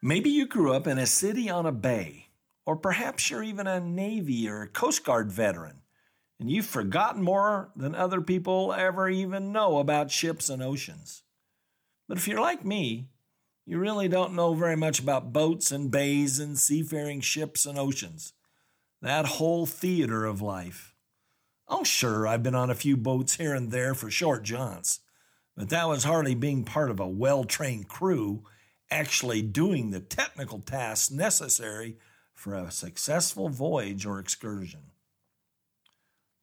Maybe you grew up in a city on a bay, or perhaps you're even a Navy or Coast Guard veteran, and you've forgotten more than other people ever even know about ships and oceans. But if you're like me, you really don't know very much about boats and bays and seafaring ships and oceans. That whole theater of life. Oh, sure, I've been on a few boats here and there for short jaunts, but that was hardly being part of a well trained crew actually doing the technical tasks necessary for a successful voyage or excursion.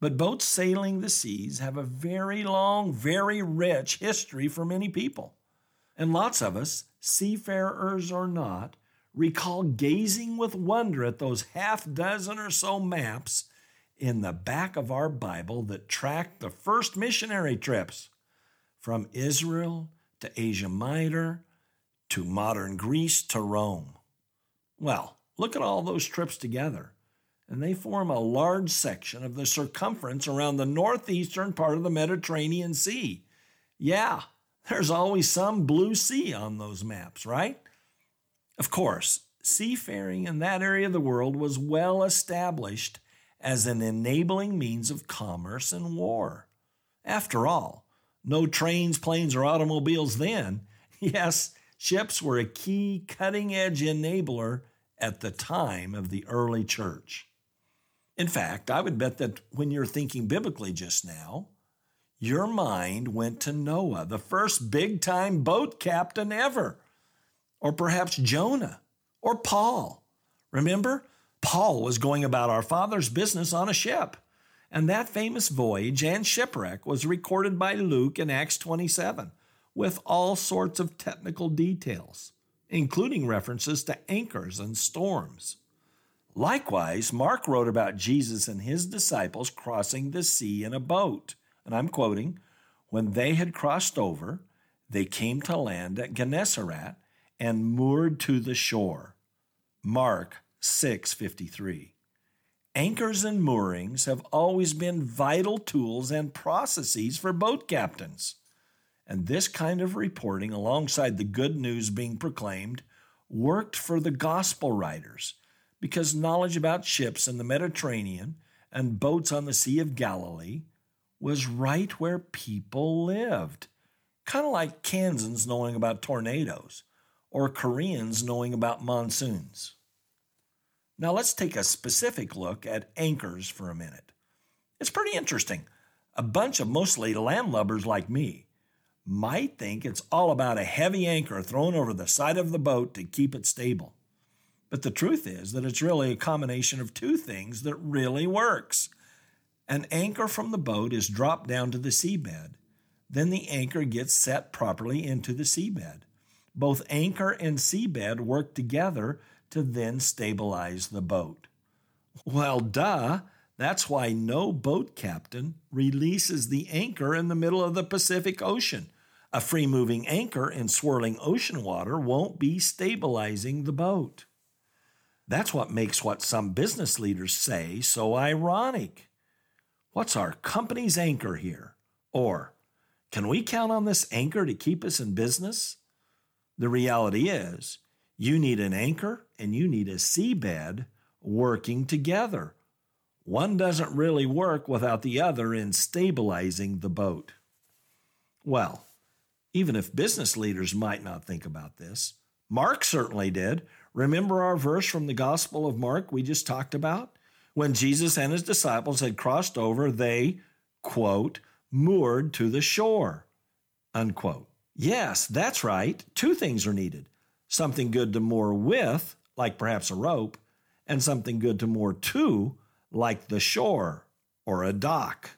But boats sailing the seas have a very long, very rich history for many people. And lots of us, seafarers or not, recall gazing with wonder at those half dozen or so maps in the back of our Bible that tracked the first missionary trips from Israel to Asia Minor to modern Greece to Rome. Well, look at all those trips together, and they form a large section of the circumference around the northeastern part of the Mediterranean Sea. Yeah, there's always some blue sea on those maps, right? Of course, seafaring in that area of the world was well established as an enabling means of commerce and war. After all, no trains, planes, or automobiles then. Yes, Ships were a key cutting edge enabler at the time of the early church. In fact, I would bet that when you're thinking biblically just now, your mind went to Noah, the first big time boat captain ever, or perhaps Jonah or Paul. Remember, Paul was going about our Father's business on a ship, and that famous voyage and shipwreck was recorded by Luke in Acts 27 with all sorts of technical details, including references to anchors and storms. Likewise, Mark wrote about Jesus and his disciples crossing the sea in a boat. And I'm quoting, when they had crossed over, they came to land at Gennesaret and moored to the shore. Mark 6:53. Anchors and moorings have always been vital tools and processes for boat captains. And this kind of reporting, alongside the good news being proclaimed, worked for the gospel writers because knowledge about ships in the Mediterranean and boats on the Sea of Galilee was right where people lived. Kind of like Kansans knowing about tornadoes or Koreans knowing about monsoons. Now let's take a specific look at anchors for a minute. It's pretty interesting. A bunch of mostly landlubbers like me might think it's all about a heavy anchor thrown over the side of the boat to keep it stable. But the truth is that it's really a combination of two things that really works. An anchor from the boat is dropped down to the seabed. Then the anchor gets set properly into the seabed. Both anchor and seabed work together to then stabilize the boat. Well, duh, that's why no boat captain releases the anchor in the middle of the Pacific Ocean a free moving anchor in swirling ocean water won't be stabilizing the boat. That's what makes what some business leaders say so ironic. What's our company's anchor here? Or, can we count on this anchor to keep us in business? The reality is, you need an anchor and you need a seabed working together. One doesn't really work without the other in stabilizing the boat. Well, even if business leaders might not think about this. Mark certainly did. Remember our verse from the Gospel of Mark we just talked about? When Jesus and his disciples had crossed over, they, quote, moored to the shore, unquote. Yes, that's right. Two things are needed something good to moor with, like perhaps a rope, and something good to moor to, like the shore or a dock.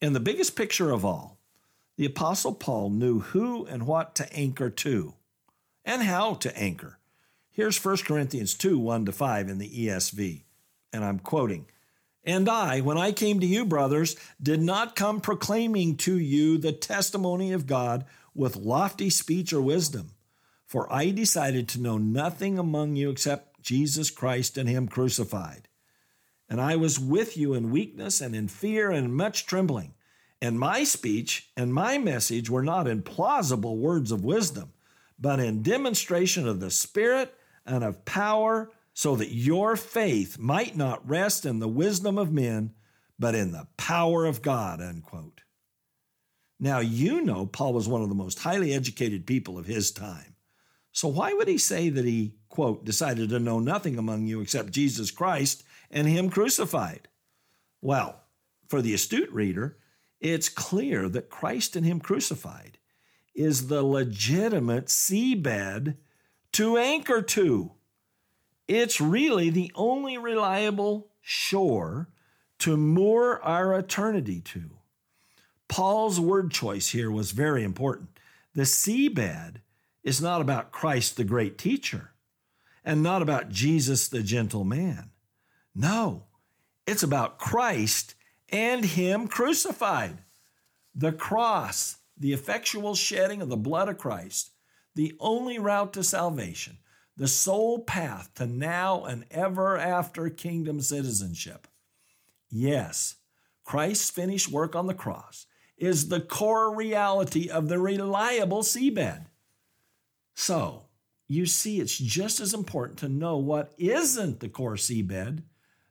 And the biggest picture of all, the Apostle Paul knew who and what to anchor to. and how to anchor. Here's 1 Corinthians 2 1 to 5 in the ESV, and I'm quoting. And I, when I came to you, brothers, did not come proclaiming to you the testimony of God with lofty speech or wisdom, for I decided to know nothing among you except Jesus Christ and Him crucified. And I was with you in weakness and in fear and much trembling. And my speech and my message were not in plausible words of wisdom, but in demonstration of the Spirit and of power, so that your faith might not rest in the wisdom of men, but in the power of God. Unquote. Now, you know Paul was one of the most highly educated people of his time. So why would he say that he, quote, decided to know nothing among you except Jesus Christ and him crucified? Well, for the astute reader, it's clear that Christ and him crucified is the legitimate seabed to anchor to. It's really the only reliable shore to moor our eternity to. Paul's word choice here was very important. The seabed is not about Christ the great teacher and not about Jesus the gentle man. No, it's about Christ and Him crucified. The cross, the effectual shedding of the blood of Christ, the only route to salvation, the sole path to now and ever after kingdom citizenship. Yes, Christ's finished work on the cross is the core reality of the reliable seabed. So, you see, it's just as important to know what isn't the core seabed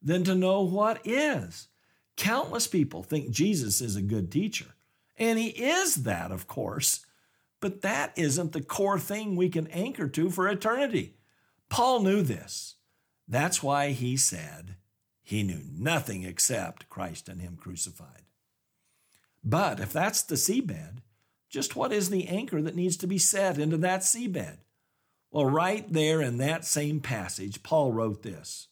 than to know what is. Countless people think Jesus is a good teacher, and he is that, of course, but that isn't the core thing we can anchor to for eternity. Paul knew this. That's why he said he knew nothing except Christ and him crucified. But if that's the seabed, just what is the anchor that needs to be set into that seabed? Well, right there in that same passage, Paul wrote this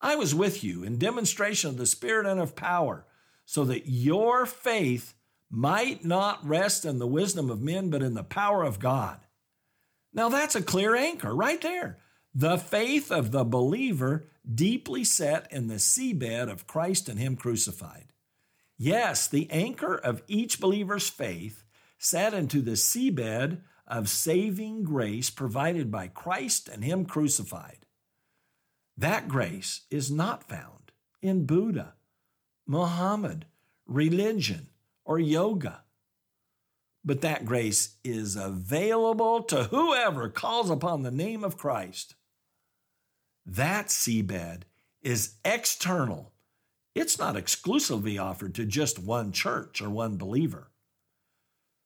I was with you in demonstration of the Spirit and of power, so that your faith might not rest in the wisdom of men, but in the power of God. Now, that's a clear anchor right there. The faith of the believer deeply set in the seabed of Christ and Him crucified. Yes, the anchor of each believer's faith set into the seabed of saving grace provided by Christ and Him crucified. That grace is not found in Buddha, Muhammad, religion, or yoga. But that grace is available to whoever calls upon the name of Christ. That seabed is external it's not exclusively offered to just one church or one believer.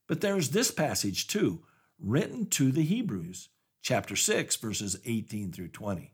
But there's this passage too, written to the Hebrews, chapter 6, verses 18 through 20.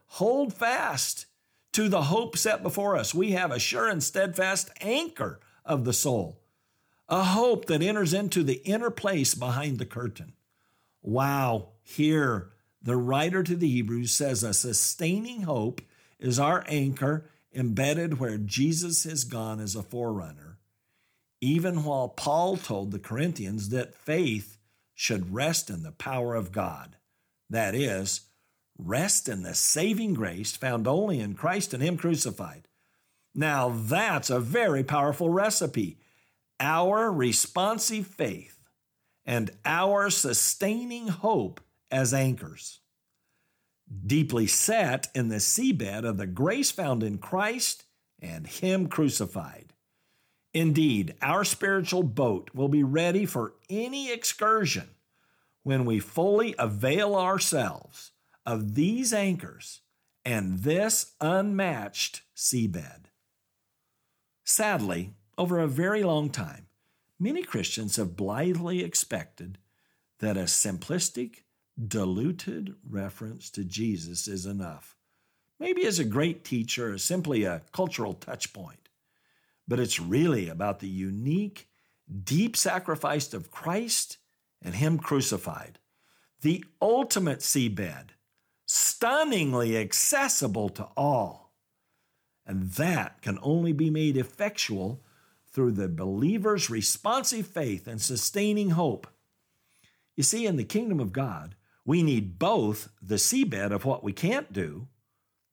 hold fast to the hope set before us. We have a sure and steadfast anchor of the soul, a hope that enters into the inner place behind the curtain. Wow, here the writer to the Hebrews says a sustaining hope is our anchor embedded where Jesus has gone as a forerunner, even while Paul told the Corinthians that faith should rest in the power of God. That is, rest in the saving grace found only in Christ and Him crucified. Now, that's a very powerful recipe. Our responsive faith and our sustaining hope as anchors deeply set in the seabed of the grace found in Christ and Him crucified. Indeed, our spiritual boat will be ready for any excursion when we fully avail ourselves of these anchors and this unmatched seabed. Sadly, over a very long time, many Christians have blithely expected that a simplistic, diluted reference to Jesus is enough. Maybe as a great teacher or simply a cultural touch point. But it's really about the unique, deep sacrifice of Christ and Him crucified, the ultimate seabed, stunningly accessible to all. And that can only be made effectual through the believer's responsive faith and sustaining hope. You see, in the kingdom of God, we need both the seabed of what we can't do,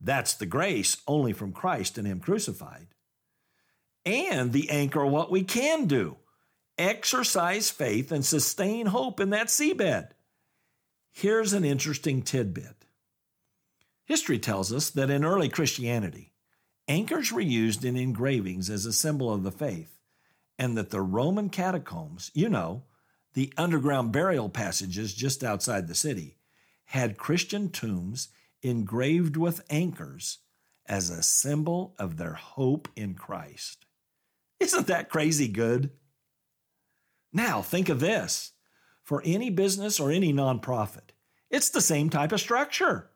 that's the grace only from Christ and Him crucified, and the anchor of what we can do, exercise faith and sustain hope in that seabed. Here's an interesting tidbit. History tells us that in early Christianity, anchors were used in engravings as a symbol of the faith, and that the Roman catacombs, you know, the underground burial passages just outside the city, had Christian tombs engraved with anchors as a symbol of their hope in Christ. Isn't that crazy good? Now, think of this for any business or any nonprofit, it's the same type of structure.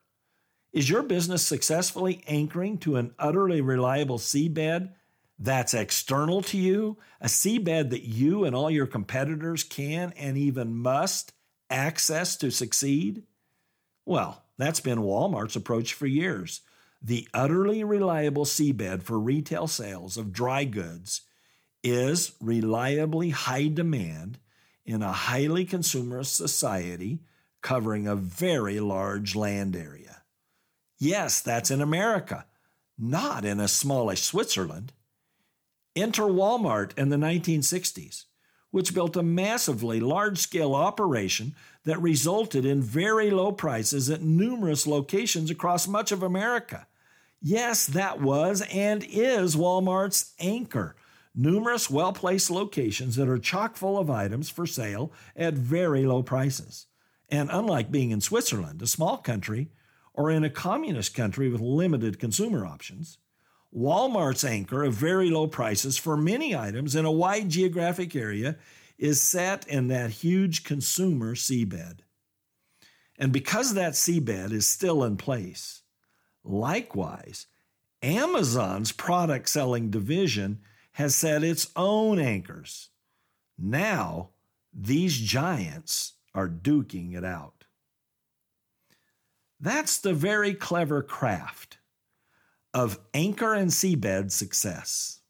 Is your business successfully anchoring to an utterly reliable seabed that's external to you, a seabed that you and all your competitors can and even must access to succeed? Well, that's been Walmart's approach for years. The utterly reliable seabed for retail sales of dry goods is reliably high demand in a highly consumerist society covering a very large land area. Yes, that's in America, not in a smallish Switzerland. Enter Walmart in the 1960s, which built a massively large scale operation that resulted in very low prices at numerous locations across much of America. Yes, that was and is Walmart's anchor. Numerous well placed locations that are chock full of items for sale at very low prices. And unlike being in Switzerland, a small country, or in a communist country with limited consumer options, Walmart's anchor of very low prices for many items in a wide geographic area is set in that huge consumer seabed. And because that seabed is still in place, likewise, Amazon's product selling division has set its own anchors. Now, these giants are duking it out. That's the very clever craft of anchor and seabed success.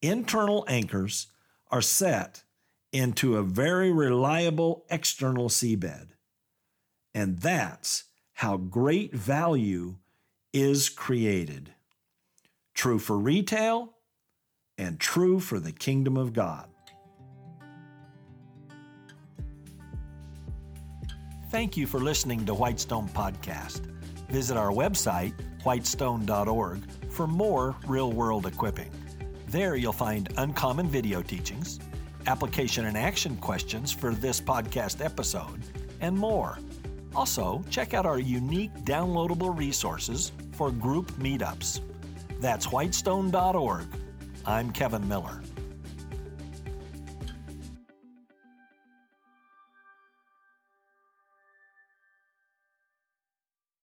Internal anchors are set into a very reliable external seabed. And that's how great value is created. True for retail and true for the kingdom of God. Thank you for listening to Whitestone Podcast. Visit our website, whitestone.org, for more real world equipping. There you'll find uncommon video teachings, application and action questions for this podcast episode, and more. Also, check out our unique downloadable resources for group meetups. That's whitestone.org. I'm Kevin Miller.